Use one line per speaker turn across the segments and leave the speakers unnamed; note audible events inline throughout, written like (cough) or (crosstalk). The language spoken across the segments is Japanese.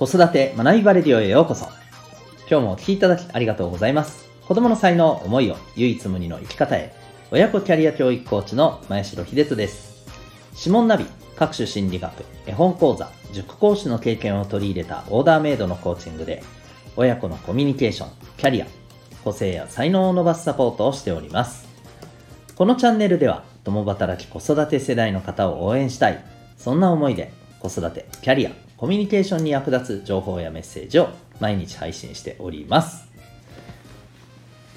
子育て学びバレディオへようこそ。今日もお聴きいただきありがとうございます。子供の才能、思いを唯一無二の生き方へ。親子キャリア教育コーチの前城秀人です。指紋ナビ、各種心理学、絵本講座、塾講師の経験を取り入れたオーダーメイドのコーチングで、親子のコミュニケーション、キャリア、個性や才能を伸ばすサポートをしております。このチャンネルでは、共働き子育て世代の方を応援したい、そんな思いで子育て、キャリア、コミュニケーションに役立つ情報やメッセージを毎日配信しております。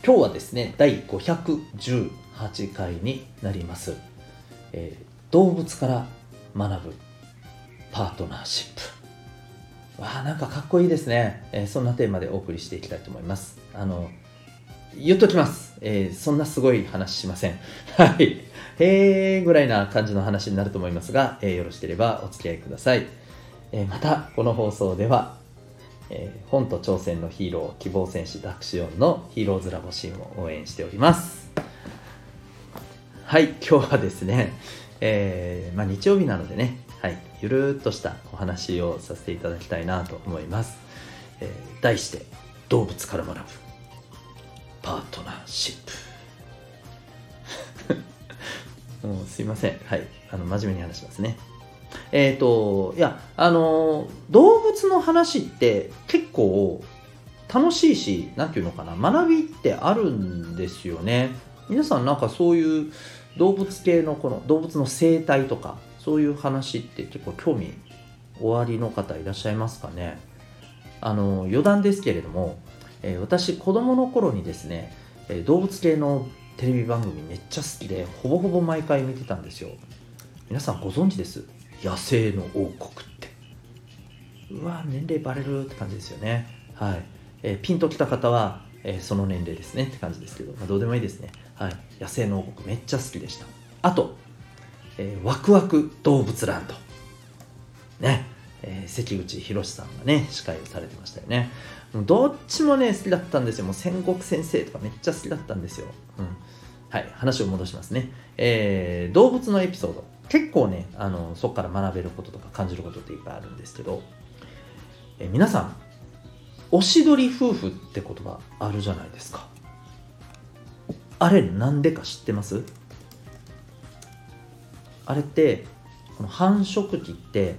今日はですね、第518回になります。えー、動物から学ぶパートナーシップ。わあ、なんかかっこいいですね。えー、そんなテーマでお送りしていきたいと思います。あの、言っときます。えー、そんなすごい話しません。(laughs) はい。へーぐらいな感じの話になると思いますが、えー、よろしければお付き合いください。えー、また、この放送では、えー、本と挑戦のヒーロー、希望戦士ダクシオンのヒーローズラボシーンを応援しております。はい、今日はですね、えー、まあ、日曜日なのでね、はい、ゆるっとしたお話をさせていただきたいなと思います。えー、題して、動物から学ぶパートナーシップ。(laughs) もうすいません。はい。あの、真面目に話しますね。えっ、ー、と、いや、あの、動物の話って結構楽しいし、なんていうのかな、学びってあるんですよね。皆さんなんかそういう動物系のこの動物の生態とか、そういう話って結構興味おありの方いらっしゃいますかね。あの、余談ですけれども、えー、私子供の頃にですね、え、動物系のテレビ番組めっちゃ好きでほぼほぼ毎回見てたんですよ皆さんご存知です？野生の王国って。うわ年齢バレるって感じですよね。はい、えー、ピンときた方は、えー、その年齢ですねって感じですけど、まあ、どうでもいいですね。はい。野生の王国めっちゃ好きでした。あと、えー、ワクワク動物ランド。ね。えー、関口宏さんがね司会をされてましたよね。どっちもね好きだったんですよ。もう戦国先生とかめっちゃ好きだったんですよ、うん、はい。話を戻しますね、えー、動物のエピソード。結構ねあのそこから学べることとか感じることっていっぱいあるんですけど、え、皆さんおしどり夫婦って言葉あるじゃないですか。あれなんでか知ってます？あれってこの繁殖期って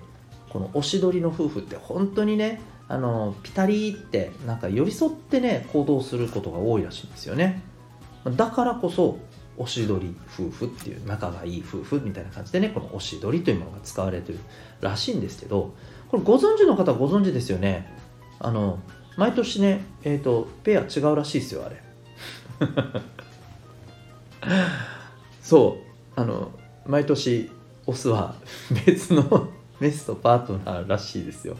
このおしどりの夫婦って本当にねあのピタリってなんか寄り添ってね行動することが多いらしいんですよね。だからこそおしどり夫婦っていう仲がいい夫婦みたいな感じでねこのおしどりというものが使われてるらしいんですけどこれご存知の方はご存知ですよね。あの毎年ねえっ、ー、とペア違うらしいですよあれ。(laughs) そう。あの毎年オスは別のメスとパートナーらしいですよ。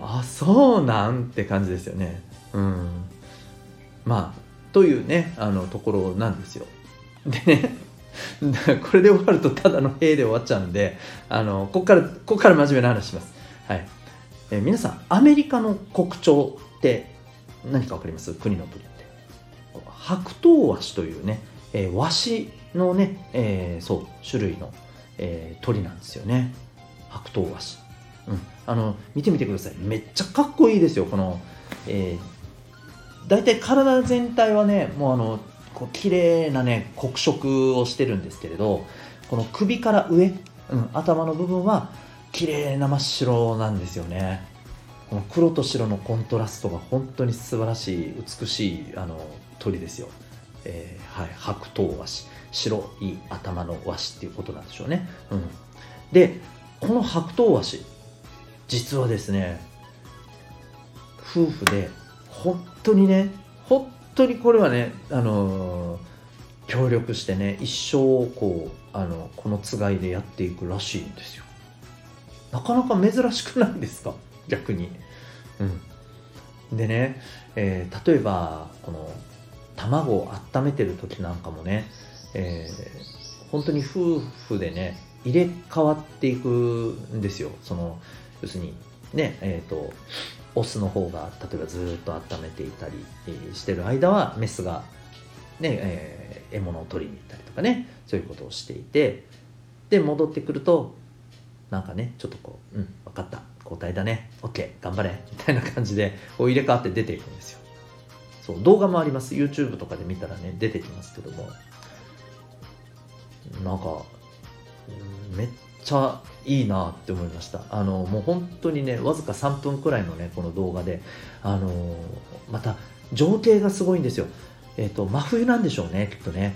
あそうなんって感じですよね。うん。まあというねあのところなんですよ。でね (laughs) これで終わるとただの兵で終わっちゃうんであのここからここから真面目な話します。はい。え皆さんアメリカの国鳥って何か分かります？国の鳥って。白頭ワシというね、えー、ワシのね、えー、そう種類の、えー、鳥なんですよね。白頭ワシうん、あの見てみてください。めっちゃかっこいいですよこの、えー、大体体全体はねもうあのこう綺麗なね黒色をしてるんですけれどこの首から上、うん、頭の部分は綺麗な真っ白なんですよね。この黒と白のコントラストが本当に素晴らしい美しいあの鳥ですよ、えー、はい、白頭和紙。白い頭の和紙っていうことなんでしょうね、うん、でこの白頭和紙実はですね夫婦で本当にね本当にこれはねあの協力してね一生こうあのこのつがいでやっていくらしいんですよ。なかなか珍しくないですか？逆に。うん。でね、えー、例えばこの卵を温めてる時なんかもね、えー、本当に夫婦でね入れ替わっていくんですよ。その要するにねえっ、ー、とオスの方が例えばずっと温めていたりしてる間はメスがね、えー、獲物を取りに行ったりとかねそういうことをしていてで戻ってくるとなんかねちょっとこう「うん分かった。交代だね。OK 頑張れ。みたいな感じでこう入れ替わって出ていくんですよ。そう動画もあります。YouTube とかで見たらね出てきますけども。なんかめっちゃいいなって思いました。あのもう本当にねわずか3分くらいのねこの動画であのまた情景がすごいんですよ。えっ、と真冬なんでしょうねきっとね。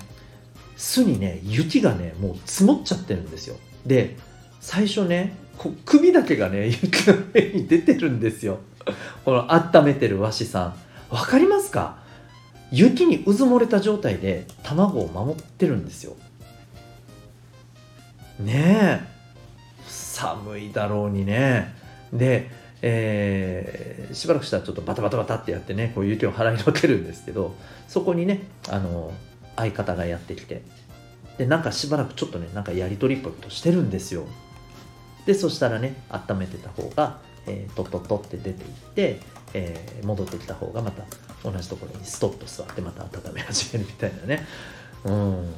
巣にね雪がねもう積もっちゃってるんですよ。で最初ね首だけがね (laughs) 雪の上に出てるんですよ。この温めてる和紙さん。わかりますか？雪にうずもれた状態で卵を守ってるんですよ。ねえ。寒いだろうにね。で、えー、しばらくしたらちょっとバタバタバタってやってねこう雪を払いのけるんですけどそこにねあの相方がやってきてでなんかしばらくちょっとねなんかやり取りっぽいことしてるんですよ。でそしたらね温めてた方が、えー、トットットって出ていって、えー、戻ってきた方がまた同じところにストッと座ってまた温め始めるみたいなね。うん。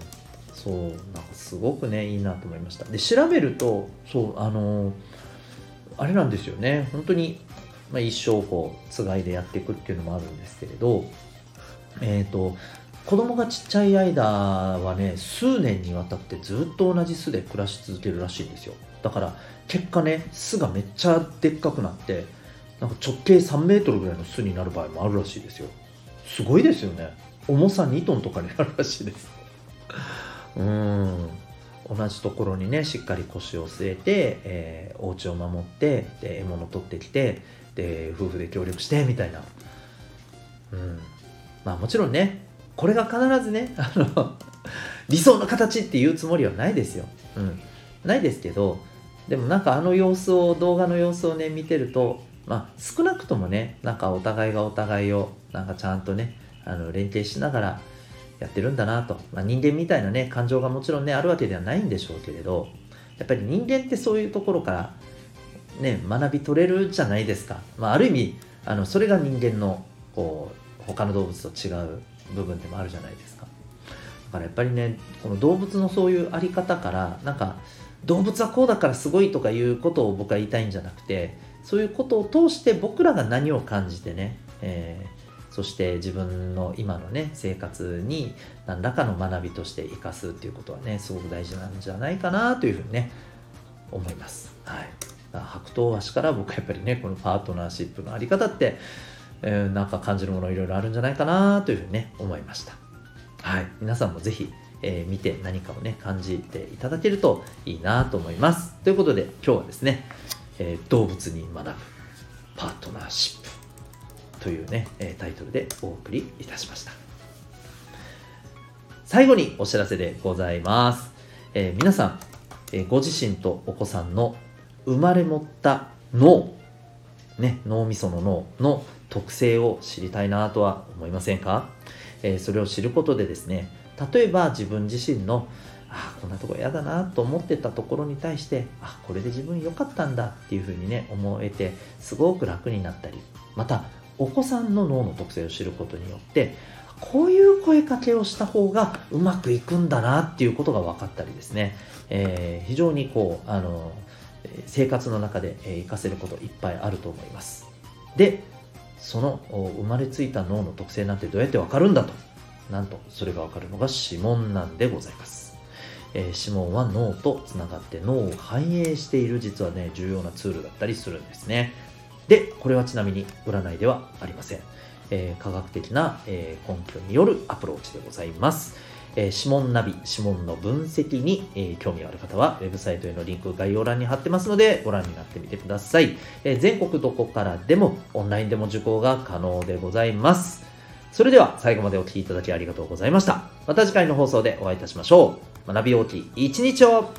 そうなんかすごくねいいなと思いました。で調べるとそうあのー、あれなんですよね。本当に、まあ、一生こうつがいでやっていくっていうのもあるんですけれどえっ、ー、と子供がちっちゃい間はね数年にわたってずっと同じ巣で暮らし続けるらしいんですよ。だから結果ね巣がめっちゃでっかくなってなんか直径3メートルぐらいの巣になる場合もあるらしいですよ。すごいですよね。重さ2トンとかになるらしいです。うん。同じところにねしっかり腰を据えて、えー、お家を守ってで獲物を取ってきてで夫婦で協力してみたいな、うん、まあもちろんねこれが必ずねあの (laughs) 理想の形っていうつもりはないですよ、うん、ないですけどでもなんかあの様子を動画の様子をね見てるとまあ少なくともねなんかお互いがお互いをなんかちゃんとねあの連携しながらやってるんだなと、まあ、人間みたいなね感情がもちろんねあるわけではないんでしょうけれどやっぱり人間ってそういうところからね学び取れるじゃないですか、まあ、ある意味あのそれが人間のこう他の動物と違う部分でもあるじゃないですか。だからやっぱりねこの動物のそういうあり方からなんか動物はこうだからすごいとかいうことを僕は言いたいんじゃなくてそういうことを通して僕らが何を感じてね、えーそして自分の今のね生活に何らかの学びとして生かすっていうことはねすごく大事なんじゃないかなというふうにね思います。はい、白桃足から僕はやっぱりねこのパートナーシップのあり方って、えー、なんか感じるものいろいろあるんじゃないかなというふうにね思いました。はい、皆さんもぜひえー、見て何かをね感じていただけるといいなと思います。ということで今日はですね、えー、動物に学ぶパートナーシップというね、えタイトルでお送りいたしました。最後にお知らせでございます。えー、皆さん、え、ご自身とお子さんの生まれ持った脳、ね、脳みその脳の特性を知りたいなとは思いませんか、えー、それを知ることでですね、例えば自分自身のあこんなとこ嫌だなと思ってたところに対してあこれで自分良かったんだっていうふうにね思えてすごく楽になったりまたお子さんの脳の特性を知ることによってこういう声かけをした方がうまくいくんだなっていうことが分かったりですね、えー、非常にこうあの生活の中で活かせることいっぱいあると思います。でその生まれついた脳の特性なんてどうやって分かるんだと。なんとそれが分かるのが指紋なんでございます、えー、指紋は脳とつながって脳を反映している実はね重要なツールだったりするんですね。で、これはちなみに占いではありません。えー、科学的な、えー、根拠によるアプローチでございます。えー、指紋ナビ、指紋の分析に、えー、興味がある方は、ウェブサイトへのリンク概要欄に貼ってますので、ご覧になってみてください。えー、全国どこからでも、オンラインでも受講が可能でございます。それでは、最後までお聴きいただきありがとうございました。また次回の放送でお会いいたしましょう。学び大きい一日を